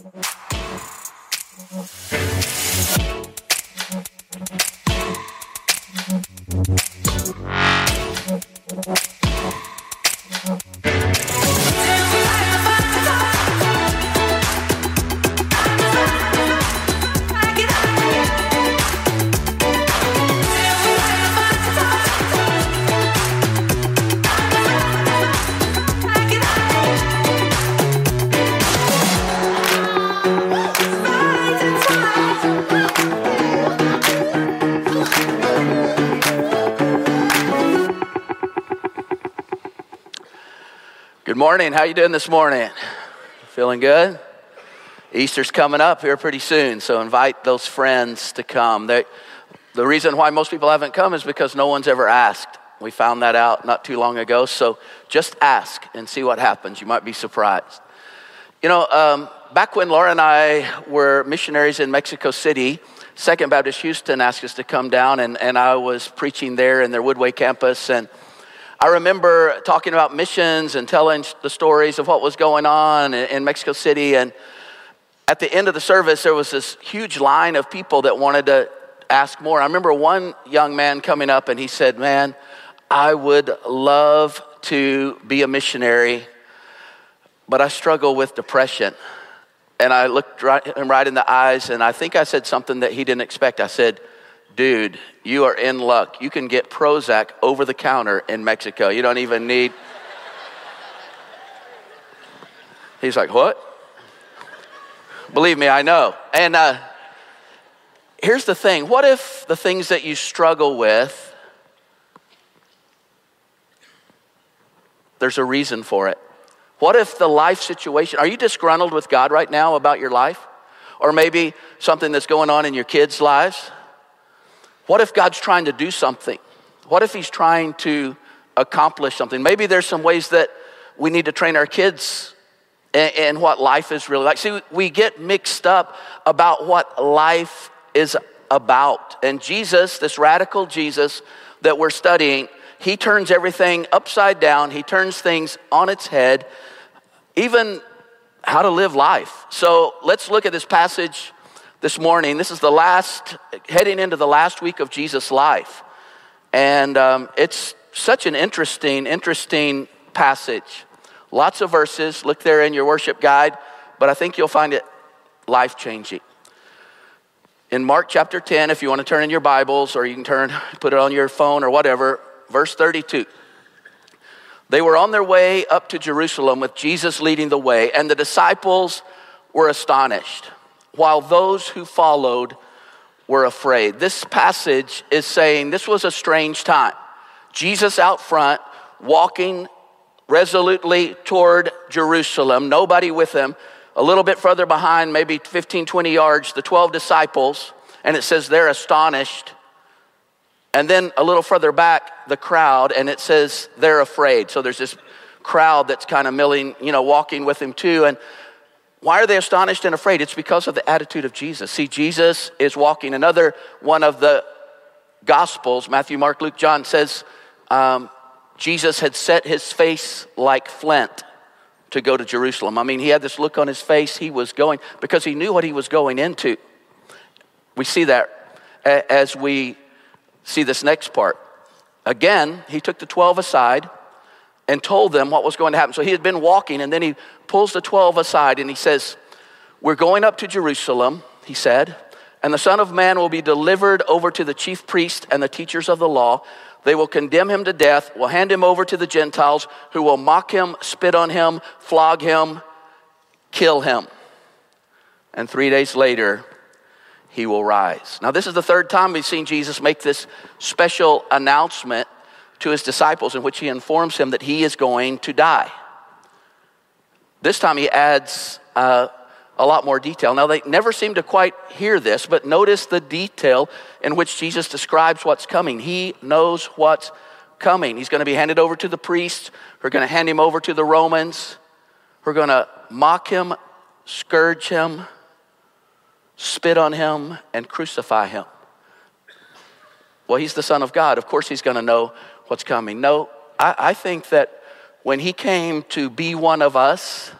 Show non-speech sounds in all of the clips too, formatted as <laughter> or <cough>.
Thank you. Morning. How you doing this morning? Feeling good? Easter's coming up here pretty soon, so invite those friends to come. They, the reason why most people haven't come is because no one's ever asked. We found that out not too long ago, so just ask and see what happens. You might be surprised. You know, um, back when Laura and I were missionaries in Mexico City, Second Baptist Houston asked us to come down, and, and I was preaching there in their Woodway campus, and I remember talking about missions and telling the stories of what was going on in Mexico City. And at the end of the service, there was this huge line of people that wanted to ask more. I remember one young man coming up and he said, Man, I would love to be a missionary, but I struggle with depression. And I looked him right in the eyes, and I think I said something that he didn't expect. I said, dude, you are in luck. You can get Prozac over the counter in Mexico. You don't even need. He's like, what? Believe me, I know. And uh, here's the thing what if the things that you struggle with, there's a reason for it? What if the life situation, are you disgruntled with God right now about your life? Or maybe something that's going on in your kids' lives? What if God's trying to do something? What if He's trying to accomplish something? Maybe there's some ways that we need to train our kids in, what life is really like. See, we get mixed up about what life is about. And Jesus, this radical Jesus that we're studying, he turns everything upside down, he turns things on its head, even how to live life. So let's look at this passage this morning. This is the last, heading into the last week of Jesus' life. And um, it's such an interesting, interesting passage. Lots of verses. Look there in your worship guide, but I think you'll find it life changing. In Mark chapter 10, if you want to turn in your Bibles or you can turn, put it on your phone or whatever, verse 32. They were on their way up to Jerusalem with Jesus leading the way, and the disciples were astonished while those who followed were afraid. This passage is saying this was a strange time. Jesus out front, walking resolutely toward Jerusalem, nobody with him. A little bit further behind, maybe 15, 20 yards, the 12 disciples, and it says they're astonished. And then a little further back, the crowd, and it says they're afraid. So there's this crowd that's kind of milling, you know, walking with him too. And why are they astonished and afraid? It's because of the attitude of Jesus. See, Jesus is walking. Another one of the Gospels, Matthew, Mark, Luke, John, says um, Jesus had set his face like flint to go to Jerusalem. I mean, he had this look on his face. He was going because he knew what he was going into. We see that as we see this next part. Again, he took the 12 aside and told them what was going to happen. So he had been walking, and then he pulls the 12 aside and he says, We're going up to Jerusalem, he said, and the Son of Man will be delivered over to the chief priest and the teachers of the law. They will condemn him to death, will hand him over to the Gentiles, who will mock him, spit on him, flog him, kill him. And three days later, he will rise. Now, this is the third time we've seen Jesus make this special announcement to his disciples in which he informs him that he is going to die. This time he adds uh, a lot more detail. Now, they never seem to quite hear this, but notice the detail in which Jesus describes what's coming. He knows what's coming. He's going to be handed over to the priests, who are going to hand him over to the Romans, who are going to mock him, scourge him, spit on him, and crucify him. Well, he's the Son of God. Of course, he's going to know what's coming. No, I, I think that when he came to be one of us,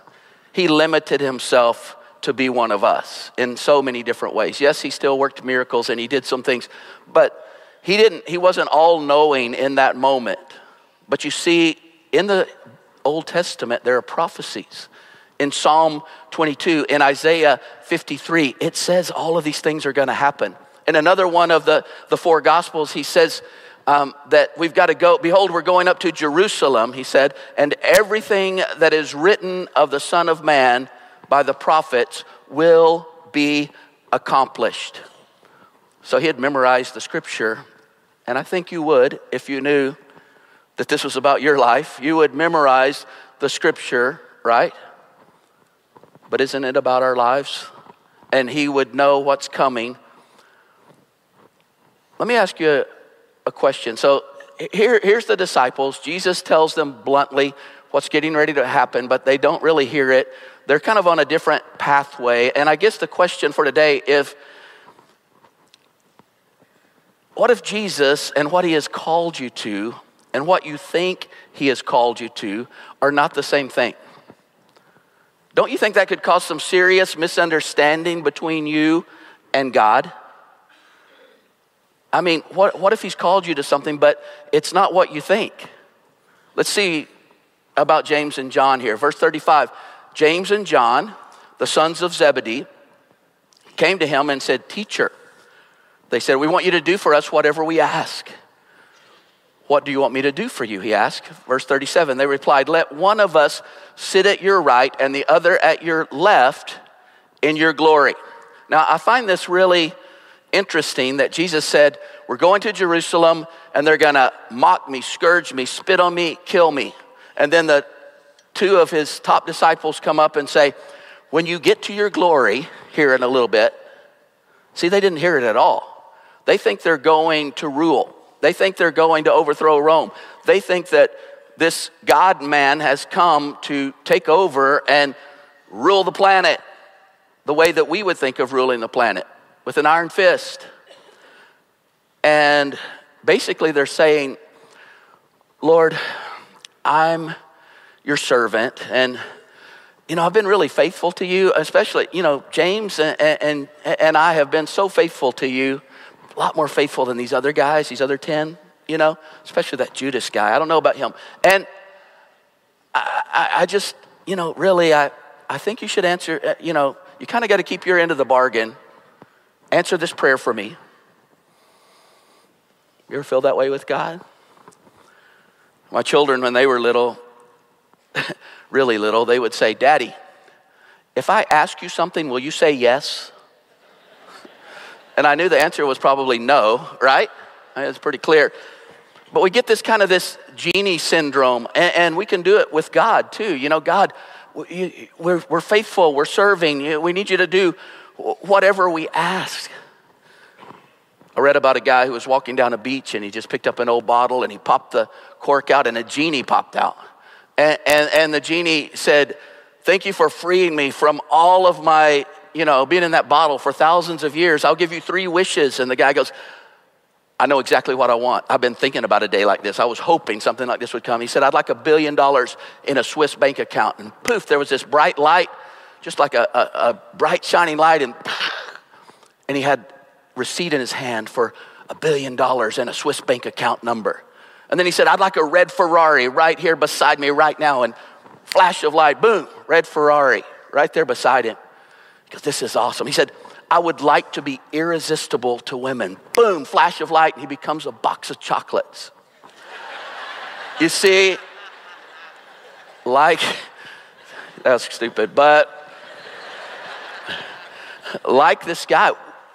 he limited himself to be one of us in so many different ways. Yes, he still worked miracles and he did some things, but he didn't he wasn't all knowing in that moment. But you see in the Old Testament there are prophecies. In Psalm 22, in Isaiah 53, it says all of these things are going to happen. In another one of the, the four Gospels, he says um, that we've got to go. Behold, we're going up to Jerusalem, he said, and everything that is written of the Son of Man by the prophets will be accomplished. So he had memorized the scripture, and I think you would if you knew that this was about your life. You would memorize the scripture, right? But isn't it about our lives? And he would know what's coming. Let me ask you a, question. So here, here's the disciples. Jesus tells them bluntly what's getting ready to happen, but they don't really hear it they're kind of on a different pathway. And I guess the question for today if what if Jesus and what he has called you to and what you think he has called you to are not the same thing? Don't you think that could cause some serious misunderstanding between you and God? I mean, what, what if he's called you to something, but it's not what you think? Let's see about James and John here. Verse 35 James and John, the sons of Zebedee, came to him and said, Teacher, they said, We want you to do for us whatever we ask. What do you want me to do for you? He asked. Verse 37 They replied, Let one of us sit at your right and the other at your left in your glory. Now, I find this really interesting that Jesus said, We're going to Jerusalem and they're going to mock me, scourge me, spit on me, kill me. And then the two of his top disciples come up and say, When you get to your glory here in a little bit, see, they didn't hear it at all. They think they're going to rule, they think they're going to overthrow Rome. They think that this God man has come to take over and rule the planet the way that we would think of ruling the planet with an iron fist. And basically, they're saying, Lord, I'm your servant. And, you know, I've been really faithful to you, especially, you know, James and, and, and I have been so faithful to you, a lot more faithful than these other guys, these other 10, you know, especially that Judas guy. I don't know about him. And I, I, I just, you know, really, I, I think you should answer, uh, you know, you kind of got to keep your end of the bargain. Answer this prayer for me. You ever feel that way with God? My children, when they were little, <laughs> really little, they would say, Daddy, if I ask you something, will you say yes? And I knew the answer was probably no, right? It's pretty clear. But we get this kind of this genie syndrome, and, and we can do it with God too. You know, God, we're, we're faithful, we're serving, we need you to do whatever we ask. I read about a guy who was walking down a beach and he just picked up an old bottle and he popped the cork out and a genie popped out. And, and, and the genie said, Thank you for freeing me from all of my, you know, being in that bottle for thousands of years. I'll give you three wishes. And the guy goes, I know exactly what I want. I've been thinking about a day like this. I was hoping something like this would come. He said, I'd like a billion dollars in a Swiss bank account. And poof, there was this bright light, just like a, a, a bright shining light. And, and he had receipt in his hand for a billion dollars and a Swiss bank account number. And then he said, I'd like a red Ferrari right here beside me right now. And flash of light, boom, red Ferrari right there beside him. Because this is awesome. He said, I would like to be irresistible to women. Boom, flash of light, and he becomes a box of chocolates. you see, like, that's stupid, but like this guy,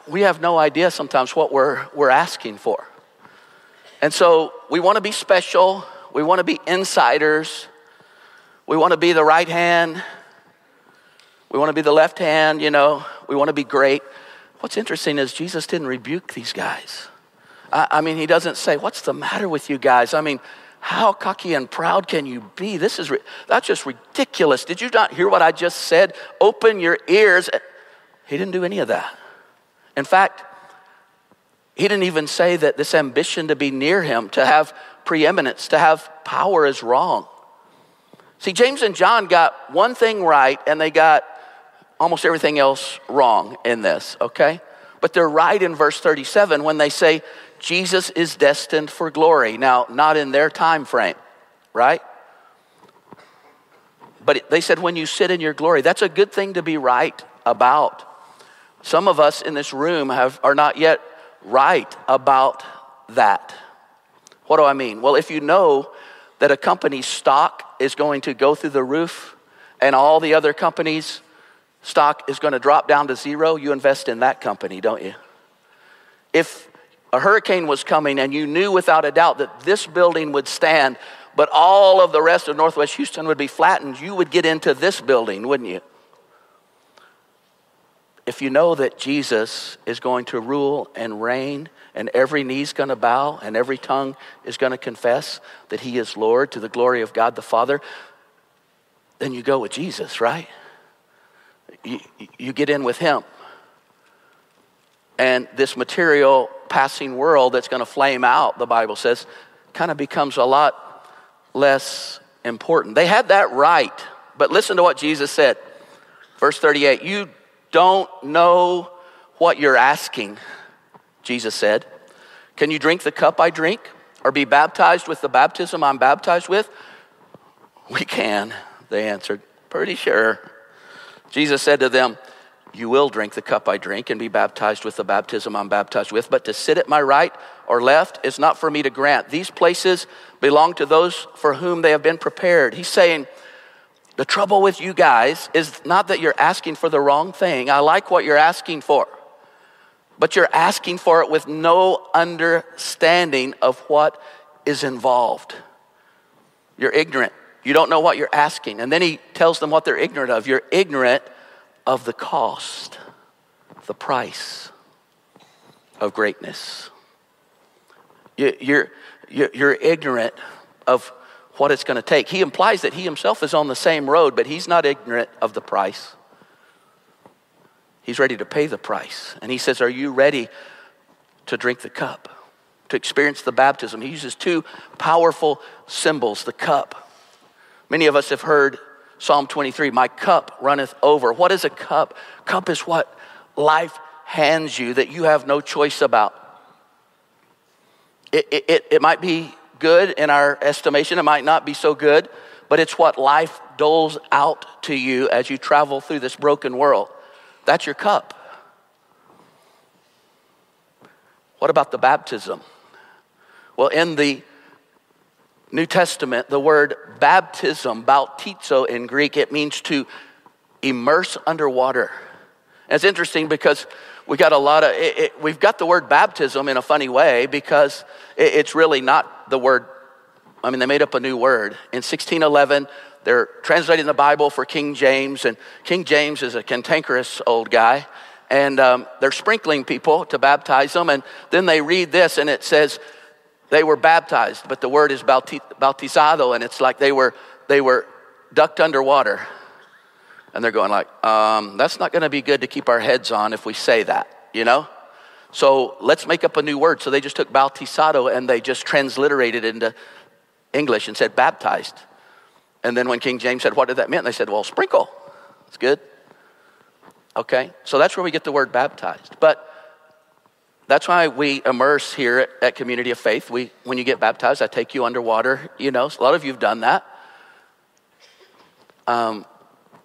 we have no idea sometimes what we're, we're asking for. And so we want to be special. We want to be insiders. We want to be the right hand. We want to be the left hand, you know. We want to be great. What's interesting is Jesus didn't rebuke these guys. I, I mean, he doesn't say, What's the matter with you guys? I mean, how cocky and proud can you be? This is, that's just ridiculous. Did you not hear what I just said? Open your ears. He didn't do any of that. In fact, he didn't even say that this ambition to be near him, to have preeminence, to have power is wrong. See, James and John got one thing right, and they got almost everything else wrong in this, okay? But they're right in verse 37 when they say Jesus is destined for glory. Now, not in their time frame, right? But they said when you sit in your glory, that's a good thing to be right about. Some of us in this room have, are not yet right about that. What do I mean? Well, if you know that a company's stock is going to go through the roof and all the other companies' stock is going to drop down to zero, you invest in that company, don't you? If a hurricane was coming and you knew without a doubt that this building would stand, but all of the rest of Northwest Houston would be flattened, you would get into this building, wouldn't you? If you know that Jesus is going to rule and reign, and every knee's going to bow, and every tongue is going to confess that He is Lord to the glory of God the Father, then you go with Jesus, right? You, you get in with Him. And this material passing world that's going to flame out, the Bible says, kind of becomes a lot less important. They had that right, but listen to what Jesus said. Verse 38 You don't know what you're asking, Jesus said. Can you drink the cup I drink or be baptized with the baptism I'm baptized with? We can, they answered. Pretty sure. Jesus said to them, You will drink the cup I drink and be baptized with the baptism I'm baptized with, but to sit at my right or left is not for me to grant. These places belong to those for whom they have been prepared. He's saying, the trouble with you guys is not that you're asking for the wrong thing. I like what you're asking for. But you're asking for it with no understanding of what is involved. You're ignorant. You don't know what you're asking. And then he tells them what they're ignorant of. You're ignorant of the cost, the price of greatness. You're, you're, you're ignorant of what it's going to take. He implies that he himself is on the same road, but he's not ignorant of the price. He's ready to pay the price. And he says, Are you ready to drink the cup, to experience the baptism? He uses two powerful symbols the cup. Many of us have heard Psalm 23 My cup runneth over. What is a cup? Cup is what life hands you that you have no choice about. It, it, it might be good in our estimation, it might not be so good, but it's what life doles out to you as you travel through this broken world. That's your cup. What about the baptism? Well, in the New Testament, the word baptism, bautizo in Greek, it means to immerse underwater. And it's interesting because we got a lot of, it, it, we've got the word baptism in a funny way because it, it's really not the word, I mean, they made up a new word. In 1611, they're translating the Bible for King James, and King James is a cantankerous old guy. And um, they're sprinkling people to baptize them, and then they read this, and it says they were baptized, but the word is bautizado, and it's like they were they were ducked underwater. And they're going like, um, that's not going to be good to keep our heads on if we say that, you know? So let's make up a new word. So they just took bautizado and they just transliterated it into English and said baptized. And then when King James said, what did that mean? They said, well, sprinkle. It's good. Okay, so that's where we get the word baptized. But that's why we immerse here at, at, Community of Faith. We, when you get baptized, I take you underwater. You know, a lot of you have done that. Um,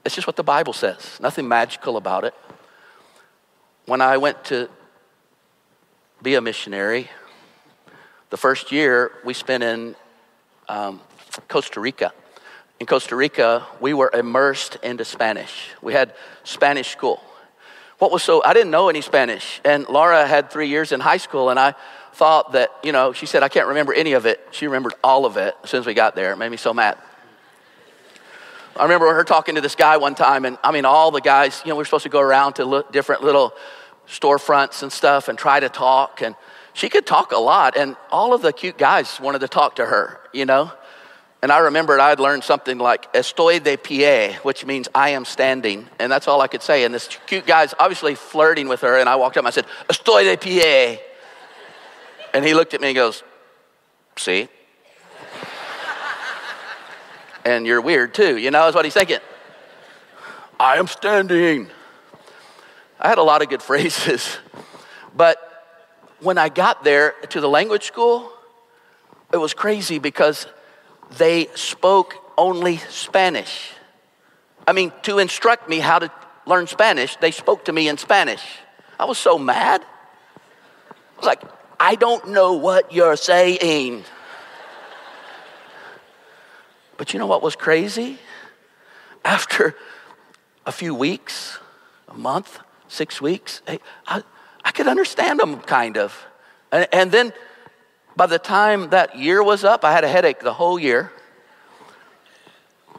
it's just what the Bible says, nothing magical about it. When I went to be a missionary, the first year we spent in um, Costa Rica. In Costa Rica, we were immersed into Spanish. We had Spanish school. What was so, I didn't know any Spanish. And Laura had three years in high school, and I thought that, you know, she said, I can't remember any of it. She remembered all of it as soon as we got there. It made me so mad. I remember her talking to this guy one time, and I mean, all the guys, you know, we were supposed to go around to different little storefronts and stuff and try to talk. And she could talk a lot, and all of the cute guys wanted to talk to her, you know? And I remembered I'd learned something like estoy de pie, which means I am standing. And that's all I could say. And this cute guy's obviously flirting with her. And I walked up and I said, estoy de pie. And he looked at me and goes, see? and you're weird too, you know, is what he's thinking. I am standing. I had a lot of good <laughs> phrases. But when I got there to the language school, it was crazy because they spoke only Spanish. I mean, to instruct me how to learn Spanish, they spoke to me in Spanish. I was so mad. I was like, I don't know what you're saying. But you know what was crazy? After a few weeks, a month, six weeks, I, I could understand them kind of. And, and then by the time that year was up, I had a headache the whole year.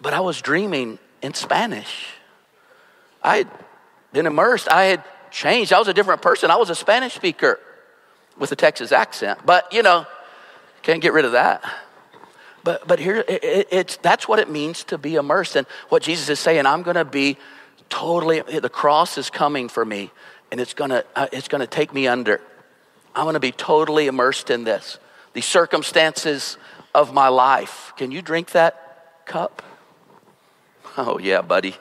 But I was dreaming in Spanish. I had been immersed. I had changed. I was a different person. I was a Spanish speaker with a Texas accent. But, you know, can't get rid of that. But, but here, it, it's, that's what it means to be immersed. And what Jesus is saying, I'm going to be totally, the cross is coming for me, and it's to, uh, it's to take me under. I'm to be totally immersed in this. The circumstances of my life. Can you drink that cup? <laughs> Oh, yeah, buddy.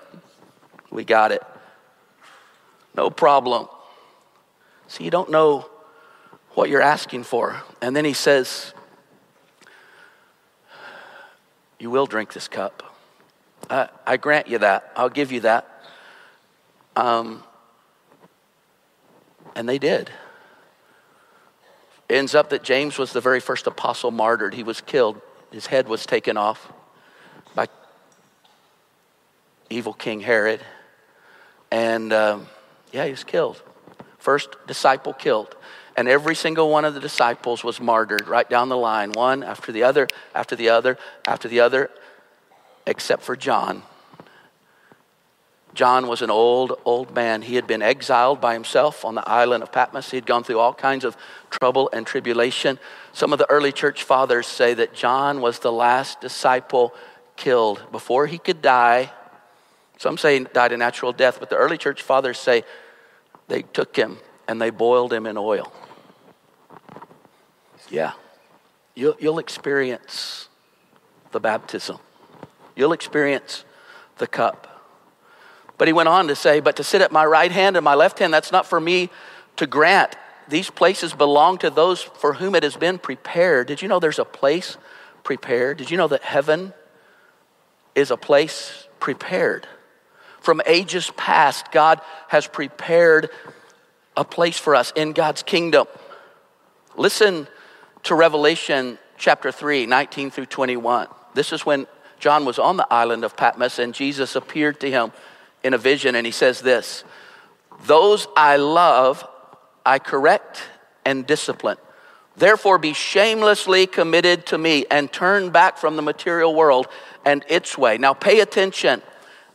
We got it. No problem. See, you don't know what you're asking for. And then he says, You will drink this cup. I, I grant you that. I'll give you that. Um, and they did. Ends up that James was the very first apostle martyred. He was killed, his head was taken off by evil King Herod. And um, yeah, he was killed. First disciple killed. And every single one of the disciples was martyred right down the line, one after the other, after the other, after the other, except for John. John was an old, old man. He had been exiled by himself on the island of Patmos. He had gone through all kinds of trouble and tribulation. Some of the early church fathers say that John was the last disciple killed before he could die. Some say he died a natural death, but the early church fathers say they took him and they boiled him in oil. Yeah. You'll, you'll experience the baptism, you'll experience the cup. But he went on to say, But to sit at my right hand and my left hand, that's not for me to grant. These places belong to those for whom it has been prepared. Did you know there's a place prepared? Did you know that heaven is a place prepared? From ages past, God has prepared a place for us in God's kingdom. Listen to Revelation chapter 3, 19 through 21. This is when John was on the island of Patmos and Jesus appeared to him in a vision and he says this Those I love, I correct and discipline. Therefore, be shamelessly committed to me and turn back from the material world and its way. Now, pay attention.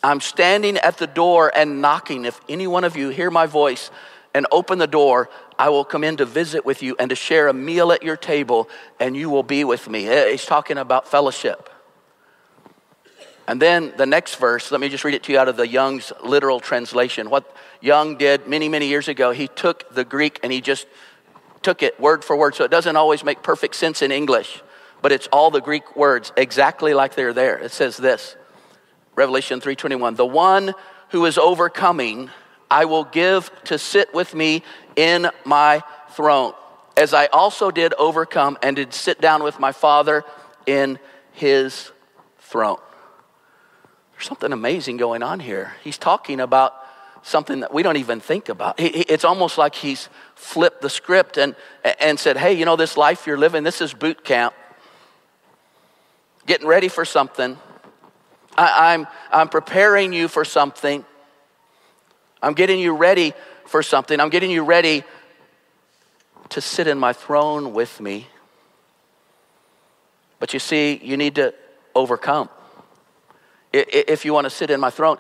I'm standing at the door and knocking. If any one of you hear my voice and open the door, I will come in to visit with you and to share a meal at your table, and you will be with me. He's talking about fellowship. And then the next verse, let me just read it to you out of the Young's literal translation. What Young did many, many years ago, he took the Greek and he just took it word for word. So it doesn't always make perfect sense in English, but it's all the Greek words exactly like they're there. It says this Revelation 3:21, the one who is overcoming I will give to sit with me in my throne, as I also did overcome and did sit down with my Father in his throne. There's something amazing going on here. He's talking about something that we don't even think about. It's almost like he's flipped the script and, and said, hey, you know, this life you're living, this is boot camp. Getting ready for something. I, I'm, I'm preparing you for something. I'm getting you ready for something. I'm getting you ready to sit in my throne with me. But you see, you need to overcome. If you want to sit in my throne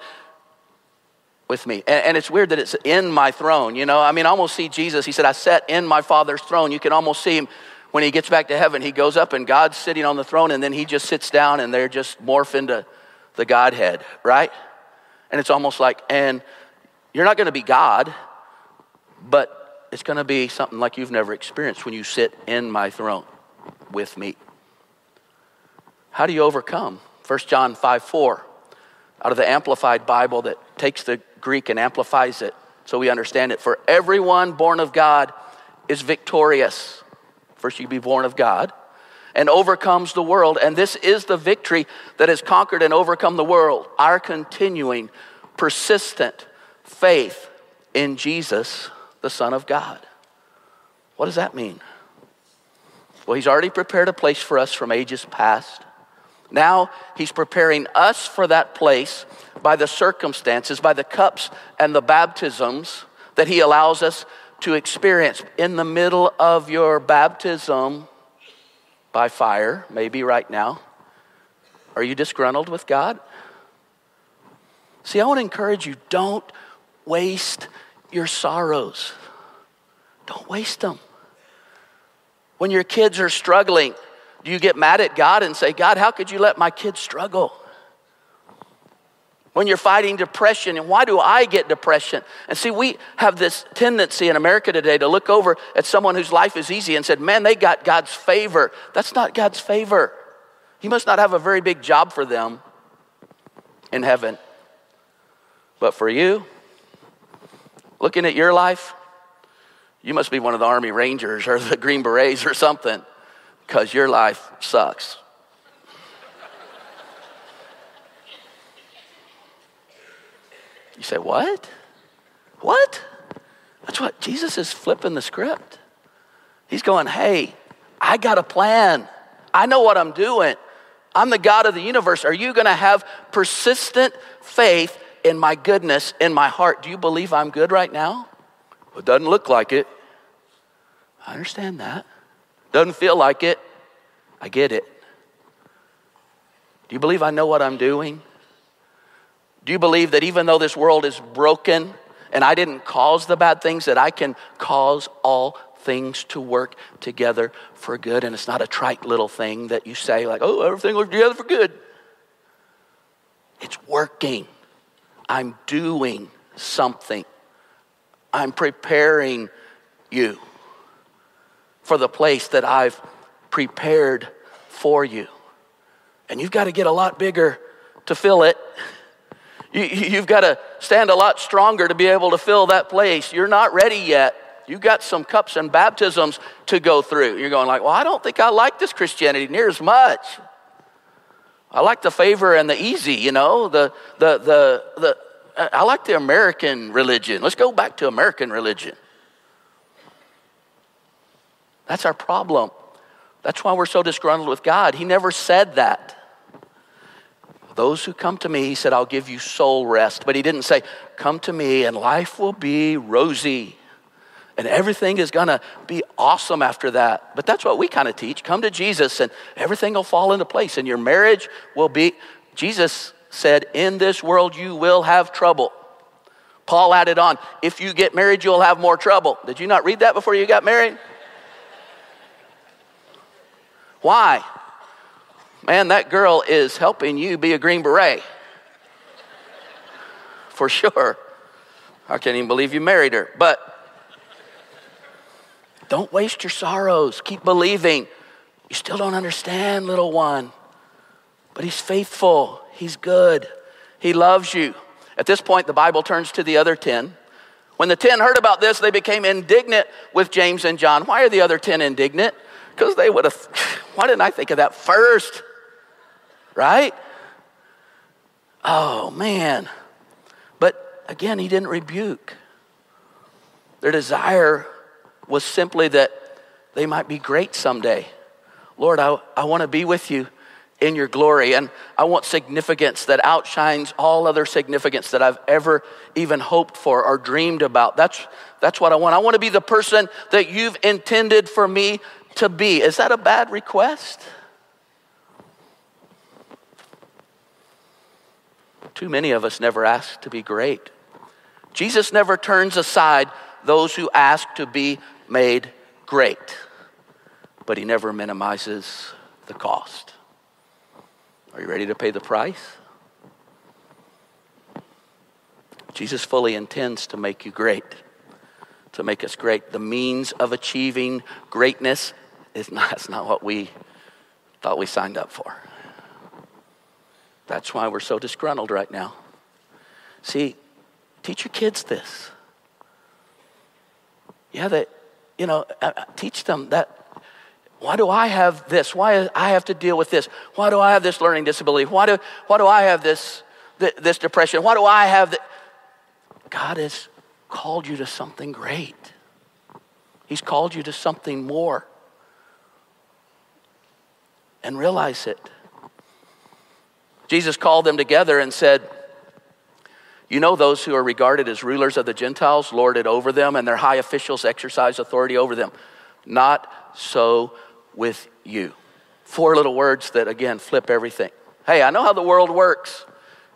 with me. And it's weird that it's in my throne, you know? I mean, I almost see Jesus. He said, I sat in my Father's throne. You can almost see him when he gets back to heaven. He goes up and God's sitting on the throne, and then he just sits down and they're just morph into the Godhead, right? And it's almost like, and you're not going to be God, but it's going to be something like you've never experienced when you sit in my throne with me. How do you overcome? 1 John 5 4, out of the Amplified Bible that takes the Greek and amplifies it. so we understand it. For everyone born of God is victorious. First, you be born of God and overcomes the world. And this is the victory that has conquered and overcome the world our continuing, persistent faith in Jesus, the Son of God. What does that mean? Well, He's already prepared a place for us from ages past. Now He's preparing us for that place by the circumstances, by the cups and the baptisms that He allows us to experience. In the middle of your baptism by fire, maybe right now, are you disgruntled with God? See, I want to encourage you don't waste your sorrows. Don't waste them. When your kids are struggling, do you get mad at God and say, God, how could you let my kids struggle? When you're fighting depression, and why do I get depression? And see, we have this tendency in America today to look over at someone whose life is easy and said, Man, they got God's favor. That's not God's favor. He must not have a very big job for them in heaven. But for you, looking at your life, you must be one of the Army Rangers or the <laughs> Green Berets or something because your life sucks. You say, What? What? That's what Jesus is flipping the script. He's going, Hey, I got a plan. I know what I'm doing. I'm the God of the universe. Are you going to have persistent faith in my goodness in my heart? Do you believe I'm good right now? It doesn't look like it. I understand that. Doesn't feel like it. I get it. Do you believe I know what I'm doing? Do you believe that even though this world is broken and I didn't cause the bad things, that I can cause all things to work together for good? And it's not a trite little thing that you say, like, oh, everything works together for good. It's working. I'm doing something. I'm preparing you for the place that I've prepared for you. And you've got to get a lot bigger to fill it. You, have got to stand a lot stronger to be able to fill that place. You're not ready yet. You've got some cups and baptisms to go through. You're going like, well, I don't think I like this Christianity near as much. I like the favor and the easy, you know, the, the, the, the, I like the American religion. Let's go back to American religion. That's our problem. That's why we're so disgruntled with God. He never said that. Those who come to me, he said, I'll give you soul rest. But he didn't say, Come to me and life will be rosy and everything is going to be awesome after that. But that's what we kind of teach. Come to Jesus and everything will fall into place and your marriage will be. Jesus said, In this world you will have trouble. Paul added on, If you get married, you'll have more trouble. Did you not read that before you got married? Why? Man, that girl is helping you be a Green Beret. For sure. I can't even believe you married her. But don't waste your sorrows. Keep believing. You still don't understand, little one. But he's faithful. He's good. He loves you. At this point, the Bible turns to the other 10. When the 10 heard about this, they became indignant with James and John. Why are the other 10 indignant? Because they would have, why didn't I think of that first? right? Oh, man. But again, he didn't rebuke. Their desire was simply that they might be great someday. Lord, I, I want to be with you in your glory. And I want significance that outshines all other significance that I've ever even hoped for or dreamed about. That's, that's what I want. I want to be the person that you've intended for me to be. Is that a bad request? Too many of us never ask to be great. Jesus never turns aside those who ask to be made great, but he never minimizes the cost. Are you ready to pay the price? Jesus fully intends to make you great, to make us great. The means of achieving greatness is not, is not what we thought we signed up for. That's why we're so disgruntled right now. See, teach your kids this. Yeah, that, you know, uh, uh, teach them that. Why do I have this? Why I have to deal with this? Why do I have this learning disability? Why do, why do I have this, this depression? Why do I have that? God has called you to something great. He's called you to something more. And realize it. Jesus called them together and said, You know, those who are regarded as rulers of the Gentiles lord it over them, and their high officials exercise authority over them. Not so with you. Four little words that, again, flip everything. Hey, I know how the world works.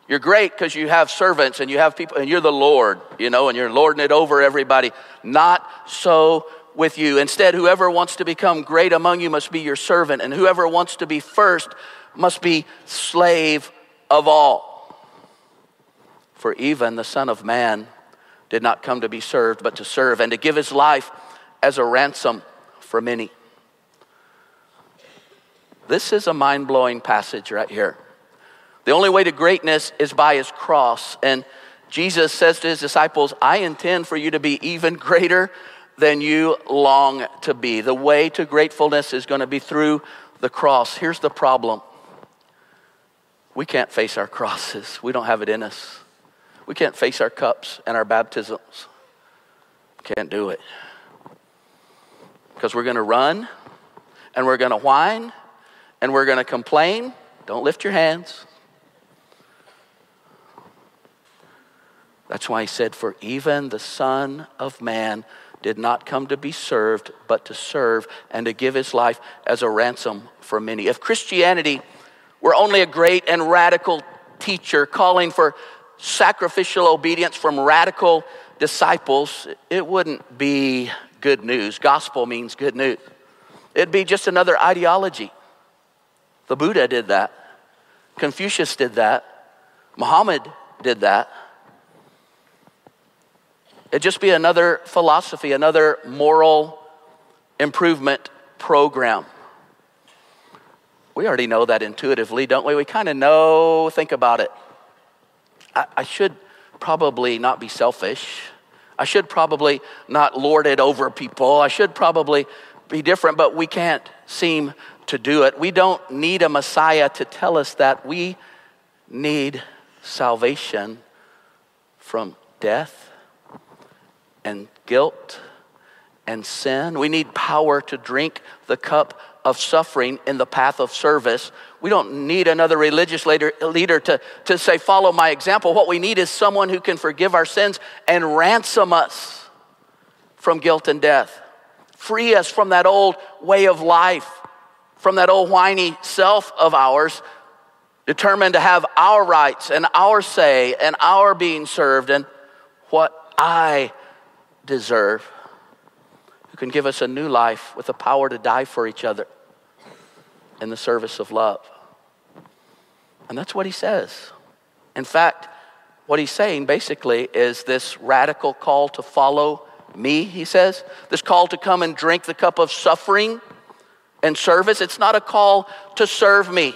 You're great because you have servants and you have people, and you're the Lord, you know, and you're lording it over everybody. Not so with you. Instead, whoever wants to become great among you must be your servant, and whoever wants to be first must be slave of all. For even the Son of Man did not come to be served, but to serve, and to give his life as a ransom for many. This is a mind blowing passage right here. The only way to greatness is by his cross. And Jesus says to his disciples, I intend for you to be even greater than you long to be. The way to gratefulness is going to be through the cross. Here's the problem we can't face our crosses, we don't have it in us. We can't face our cups and our baptisms. Can't do it. Because we're going to run and we're going to whine and we're going to complain. Don't lift your hands. That's why he said, For even the Son of Man did not come to be served, but to serve and to give his life as a ransom for many. If Christianity we're only a great and radical teacher calling for sacrificial obedience from radical disciples, it wouldn't be good news. Gospel means good news. It'd be just another ideology. The Buddha did that. Confucius did that. Muhammad did that. It'd just be another philosophy, another moral improvement program. We already know that intuitively, don't we? We kind of know, think about it. I, I should probably not be selfish. I should probably not lord it over people. I should probably be different, but we can't seem to do it. We don't need a Messiah to tell us that. We need salvation from death and guilt and sin. We need power to drink the cup of suffering in the path of service. We don't need another religious leader, leader to, to say, Follow my example. What we need is someone who can forgive our sins and ransom us from guilt and death. Free us from that old way of life, from that old whiny self of ours, determined to have our rights and our say and our being served and what I deserve who can give us a new life with the power to die for each other in the service of love. And that's what he says. In fact, what he's saying basically is this radical call to follow me, he says. This call to come and drink the cup of suffering and service. It's not a call to serve me,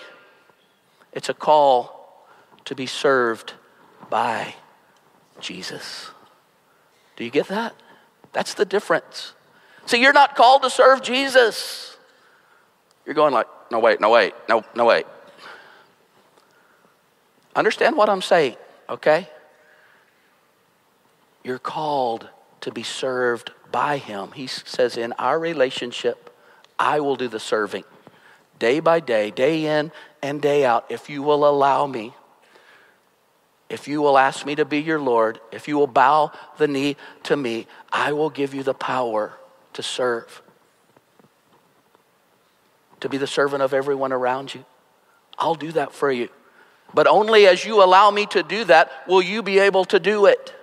it's a call to be served by Jesus. Do you get that? That's the difference. See, you're not called to serve Jesus. You're going like, no, wait, no, wait, no, no, wait. Understand what I'm saying, okay? You're called to be served by Him. He says, in our relationship, I will do the serving day by day, day in and day out, if you will allow me. If you will ask me to be your Lord, if you will bow the knee to me, I will give you the power to serve to be the servant of everyone around you. I'll do that for you. But only as you allow me to do that will you be able to do it.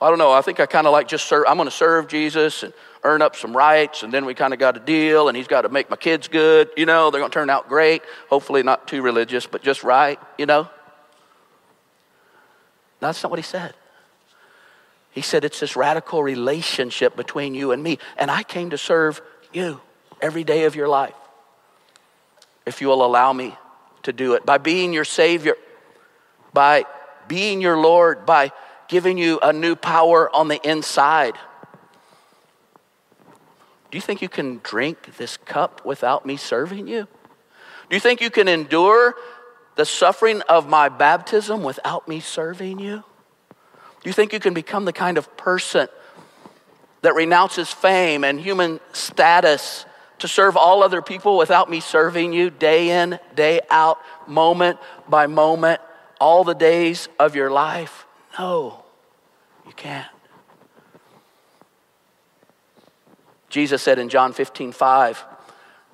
I don't know. I think I kind of like just serve. I'm going to serve Jesus and earn up some rights, and then we kind of got a deal, and he's got to make my kids good. You know, they're going to turn out great. Hopefully, not too religious, but just right. You know. That's not what he said. He said it's this radical relationship between you and me, and I came to serve you every day of your life if you will allow me to do it, by being your Savior, by being your Lord, by giving you a new power on the inside. Do you think you can drink this cup without me serving you? Do you think you can endure the suffering of my baptism without me serving you? Do you think you can become the kind of person that renounces fame and human status to serve all other people without me serving you day in, day out, moment by moment, all the days of your life? No, you can't. Jesus said in John 15, 5,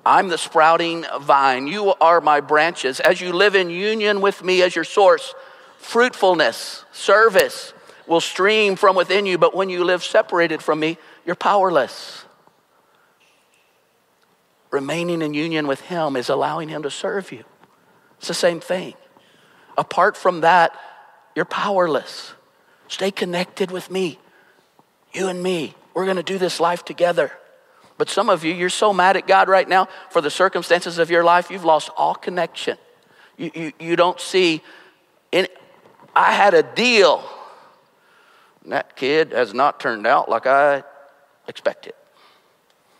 I'm the sprouting vine. You are my branches. As you live in union with me as your source, fruitfulness, service will stream from within you. But when you live separated from me, you're powerless. Remaining in union with Him is allowing Him to serve you. It's the same thing. Apart from that, you're powerless. Stay connected with me. You and me. We're going to do this life together. But some of you, you're so mad at God right now for the circumstances of your life, you've lost all connection. You, you, you don't see any. I had a deal. that kid has not turned out like I expected.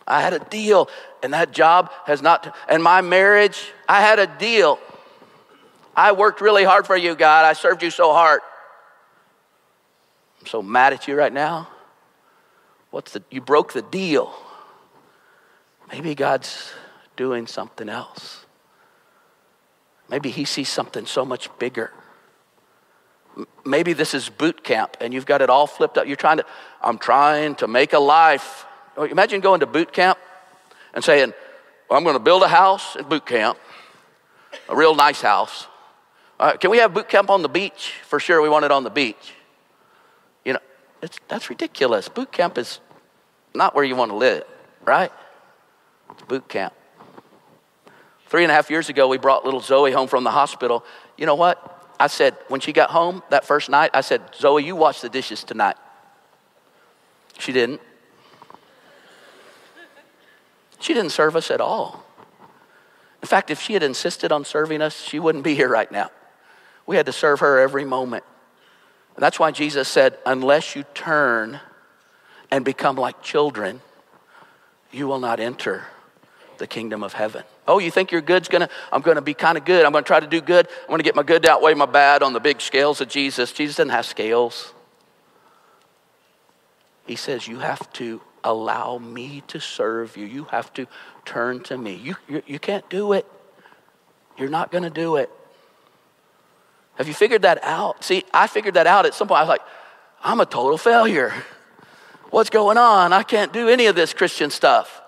I had a deal, and that job has not, and my marriage, I had a deal. I worked really hard for you, God. I served you so hard. I'm so mad at you right now. What's the, you broke the deal. Maybe God's doing something else. Maybe He sees something so much bigger. Maybe this is boot camp and you've got it all flipped up. You're trying to, I'm trying to make a life. Imagine going to boot camp and saying, well, I'm going to build a house at boot camp, a real nice house. Uh, can we have boot camp on the beach? For sure, we want it on the beach. You know, that's ridiculous. Boot camp is not where you want to live, right? Boot camp. Three and a half years ago, we brought little Zoe home from the hospital. You know what? I said, when she got home that first night, I said, Zoe, you wash the dishes tonight. She didn't. She didn't serve us at all. In fact, if she had insisted on serving us, she wouldn't be here right now. We had to serve her every moment. And that's why Jesus said, unless you turn and become like children, you will not enter the kingdom of heaven. Oh, you think your good's gonna, I'm gonna be kind of good. I'm gonna try to do good. I'm gonna get my good to outweigh my bad on the big scales of Jesus. Jesus doesn't have scales. He says, You have to allow me to serve you. You have to turn to me. You, you, you can't do it. You're not gonna do it. Have you figured that out? See, I figured that out at some point. I was like, I'm a total failure. What's going on? I can't do any of this Christian stuff.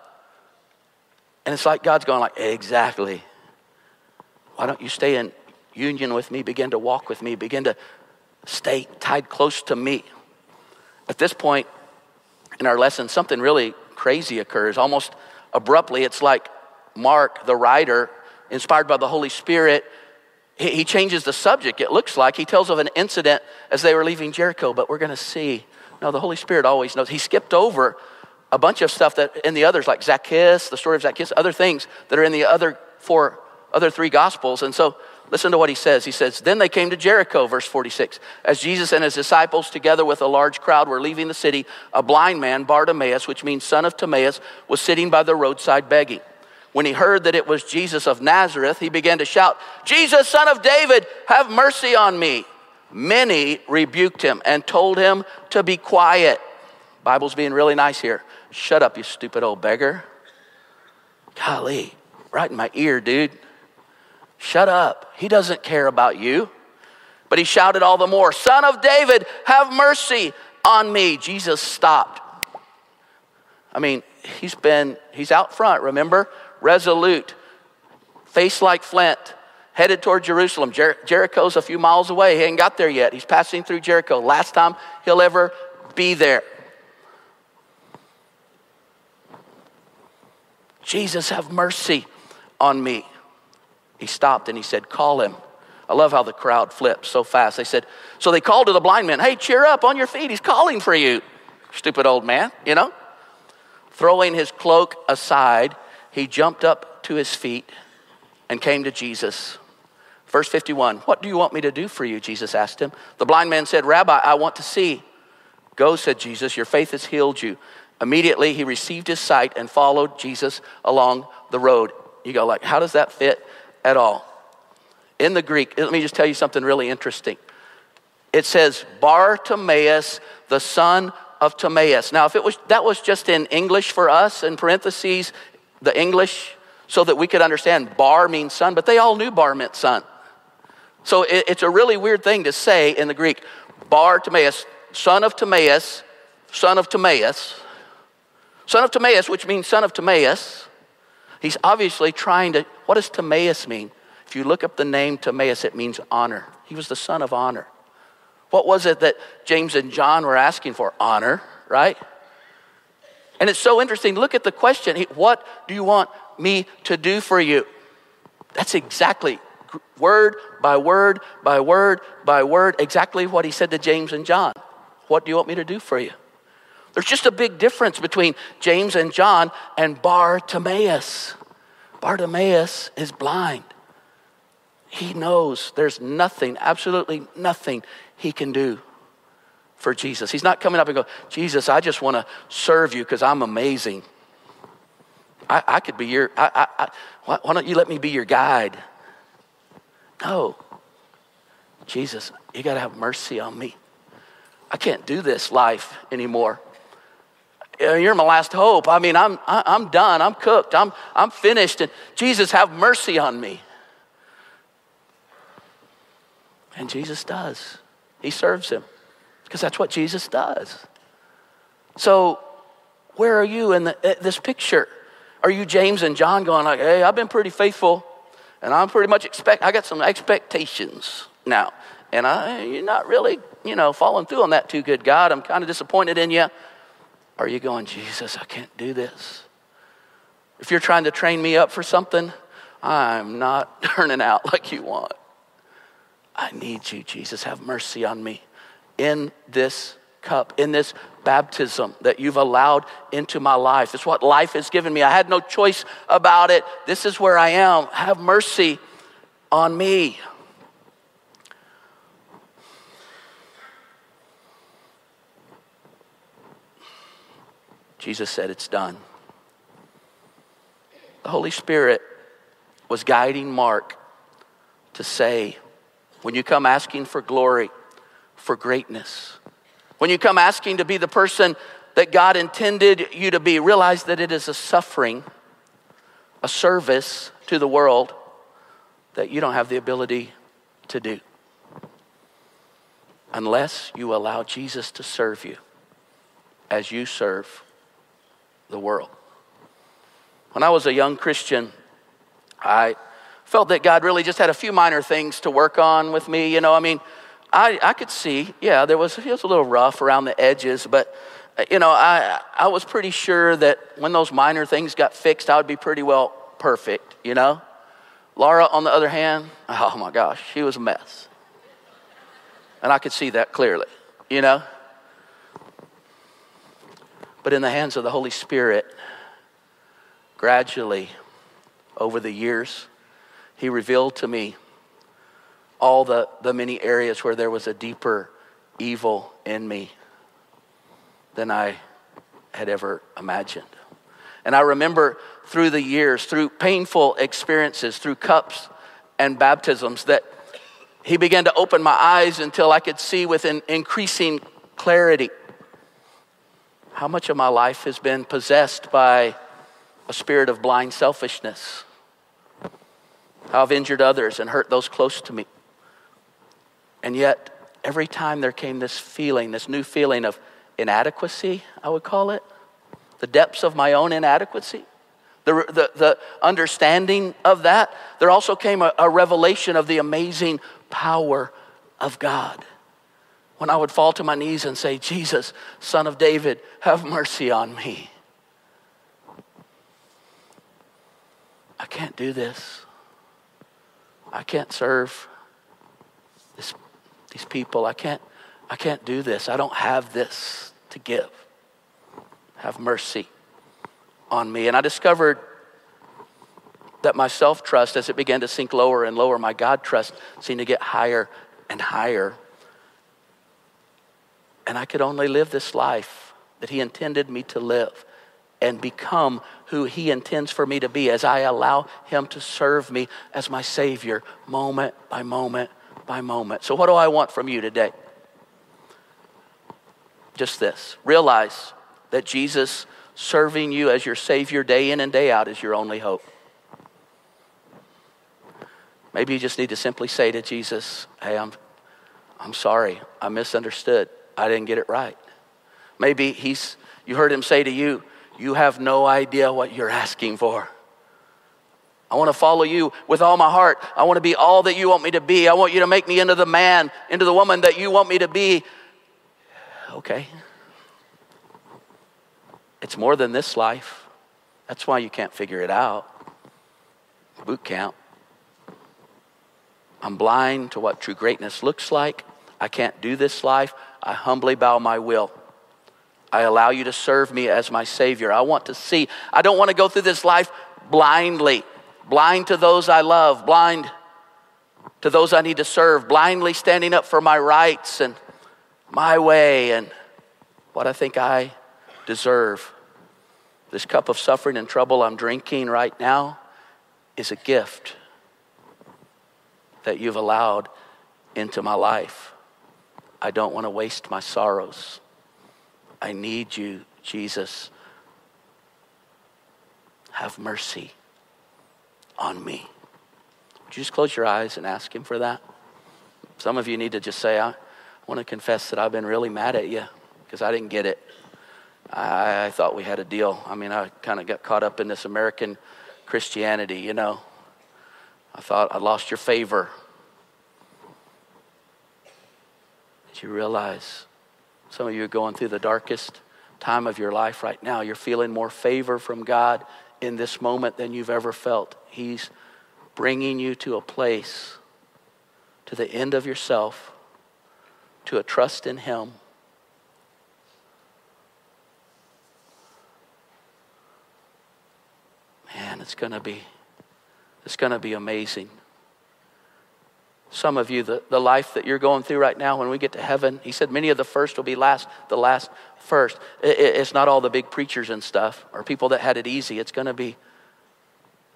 And it's like God's going like, exactly. Why don't you stay in union with me, begin to walk with me, begin to stay tied close to me? At this point in our lesson, something really crazy occurs. Almost abruptly, it's like Mark, the writer, inspired by the Holy Spirit, he, he changes the subject, it looks like. He tells of an incident as they were leaving Jericho, but we're going to see no, the Holy Spirit always knows. He skipped over a bunch of stuff that in the others, like Zacchaeus, the story of Zacchaeus, other things that are in the other four, other three gospels. And so listen to what he says. He says, Then they came to Jericho, verse 46. As Jesus and his disciples, together with a large crowd, were leaving the city, a blind man, Bartimaeus, which means son of Timaeus, was sitting by the roadside begging. When he heard that it was Jesus of Nazareth, he began to shout, Jesus, son of David, have mercy on me. Many rebuked him and told him to be quiet. Bible's being really nice here. Shut up, you stupid old beggar. Golly, right in my ear, dude. Shut up. He doesn't care about you. But he shouted all the more, Son of David, have mercy on me. Jesus stopped. I mean, he's been, he's out front, remember? Resolute, face like flint, headed toward Jerusalem. Jer- Jericho's a few miles away. He ain't got there yet. He's passing through Jericho. Last time he'll ever be there. Jesus, have mercy on me. He stopped and he said, Call him. I love how the crowd flips so fast. They said, So they called to the blind man, Hey, cheer up on your feet. He's calling for you. Stupid old man, you know? Throwing his cloak aside, he jumped up to his feet and came to Jesus. Verse 51 What do you want me to do for you? Jesus asked him. The blind man said, Rabbi, I want to see. Go, said Jesus, your faith has healed you. Immediately he received his sight and followed Jesus along the road. You go like, how does that fit at all? In the Greek, let me just tell you something really interesting. It says Bartimaeus, the son of Timaeus. Now, if it was that was just in English for us in parentheses, the English, so that we could understand Bar means son, but they all knew Bar meant son. So it, it's a really weird thing to say in the Greek. Bartimaeus, son of Timaeus, son of Timaeus, son of Timaeus, which means son of Timaeus. He's obviously trying to, what does Timaeus mean? If you look up the name Timaeus, it means honor. He was the son of honor. What was it that James and John were asking for? Honor, right? And it's so interesting. Look at the question What do you want me to do for you? That's exactly word by word by word by word, exactly what he said to James and John. What do you want me to do for you? There's just a big difference between James and John and Bartimaeus. Bartimaeus is blind. He knows there's nothing, absolutely nothing he can do for Jesus. He's not coming up and go, Jesus, I just want to serve you because I'm amazing. I, I, could be your, I, I, why, why don't you let me be your guide? No. Jesus, you got to have mercy on me. I can't do this life anymore. You're my last hope. I mean, I'm, I'm done. I'm cooked. I'm, I'm finished. And Jesus, have mercy on me. And Jesus does. He serves him because that's what Jesus does. So, where are you in the, uh, this picture? Are you James and John going like, "Hey, I've been pretty faithful, and I'm pretty much expect. I got some expectations now, and I, you're not really, you know, following through on that too good, God. I'm kind of disappointed in you." Are you going, Jesus? I can't do this. If you're trying to train me up for something, I'm not <laughs> turning out like you want. I need you, Jesus. Have mercy on me in this cup, in this baptism that you've allowed into my life. It's what life has given me. I had no choice about it. This is where I am. Have mercy on me. Jesus said, It's done. The Holy Spirit was guiding Mark to say, when you come asking for glory, for greatness, when you come asking to be the person that God intended you to be, realize that it is a suffering, a service to the world that you don't have the ability to do unless you allow Jesus to serve you as you serve the world. When I was a young Christian, I felt that God really just had a few minor things to work on with me. You know, I mean, I, I could see, yeah, there was, it was a little rough around the edges, but, uh, you know, I, I was pretty sure that when those minor things got fixed, I would be pretty well perfect, you know? Laura, on the other hand, <laughs> oh my gosh, she was a mess. And I could see that clearly, you know? But in the hands of the Holy Spirit, gradually, over the years, he revealed to me all the, the many areas where there was a deeper evil in me than I had ever imagined. And I remember through the years, through painful experiences, through cups and baptisms, that he began to open my eyes until I could see with an increasing clarity how much of my life has been possessed by a spirit of blind selfishness how I've injured others and hurt those close to me. And yet, every time there came this feeling, this new feeling of inadequacy, I would call it, the depths of my own inadequacy, the, the, the understanding of that, there also came a, a revelation of the amazing power of God. When I would fall to my knees and say, Jesus, Son of David, have mercy on me. I can't do this. I can't serve this, these people. I can't, I can't do this. I don't have this to give. Have mercy on me. And I discovered that my self trust, as it began to sink lower and lower, my God trust seemed to get higher and higher. And I could only live this life that He intended me to live and become who He intends for me to be as I allow Him to serve me as my Savior moment by moment by moment. So, what do I want from you today? Just this realize that Jesus serving you as your Savior day in and day out is your only hope. Maybe you just need to simply say to Jesus, Hey, I'm, I'm sorry. I misunderstood. I didn't get it right. Maybe he's, you heard him say to you, You have no idea what you're asking for. I want to follow you with all my heart. I want to be all that you want me to be. I want you to make me into the man, into the woman that you want me to be. Okay. It's more than this life. That's why you can't figure it out. Boot camp. I'm blind to what true greatness looks like. I can't do this life. I humbly bow my will. I allow you to serve me as my Savior. I want to see. I don't want to go through this life blindly, blind to those I love, blind to those I need to serve, blindly standing up for my rights and my way and what I think I deserve. This cup of suffering and trouble I'm drinking right now is a gift that you've allowed into my life. I don't want to waste my sorrows. I need you, Jesus. Have mercy on me. Would you just close your eyes and ask Him for that? Some of you need to just say, I want to confess that I've been really mad at you because I didn't get it. I, I thought we had a deal. I mean, I kind of got caught up in this American Christianity, you know. I thought I lost your favor. You realize some of you are going through the darkest time of your life right now? You're feeling more favor from God in this moment than you've ever felt. He's bringing you to a place, to the end of yourself, to a trust in Him man, it's going to be it's going to be amazing. Some of you, the, the life that you're going through right now, when we get to heaven, he said, many of the first will be last, the last first. It, it, it's not all the big preachers and stuff or people that had it easy. It's going to be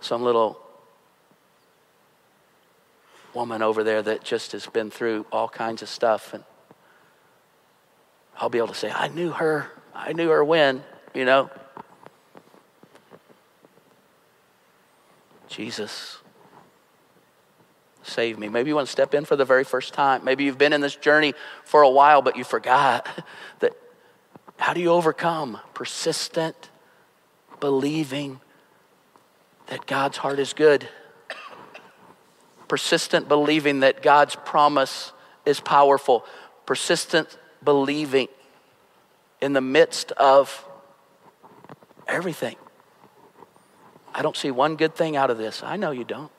some little woman over there that just has been through all kinds of stuff. And I'll be able to say, I knew her. I knew her when, you know. Jesus, save me. Maybe you want to step in for the very first time. Maybe you've been in this journey for a while, but you forgot <laughs> that. How do you overcome persistent believing that God's heart is good? Persistent believing that God's promise is powerful. Persistent believing in the midst of everything. I don't see one good thing out of this. I know you don't.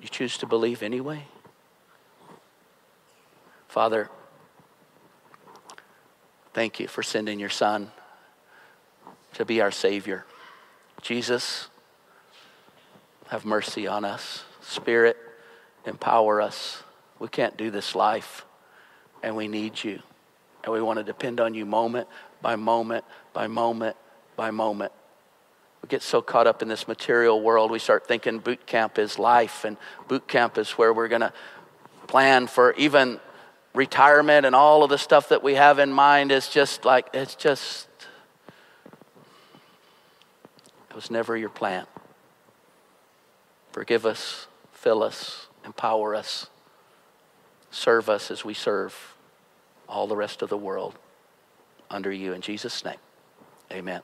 You choose to believe anyway? Father, thank you for sending your Son to be our Savior. Jesus, have mercy on us. Spirit, empower us. We can't do this life, and we need you. And we want to depend on you moment by moment by moment by moment. Get so caught up in this material world, we start thinking boot camp is life, and boot camp is where we're going to plan for even retirement and all of the stuff that we have in mind is just like, it's just, it was never your plan. Forgive us, fill us, empower us, serve us as we serve all the rest of the world under you. In Jesus' name, amen.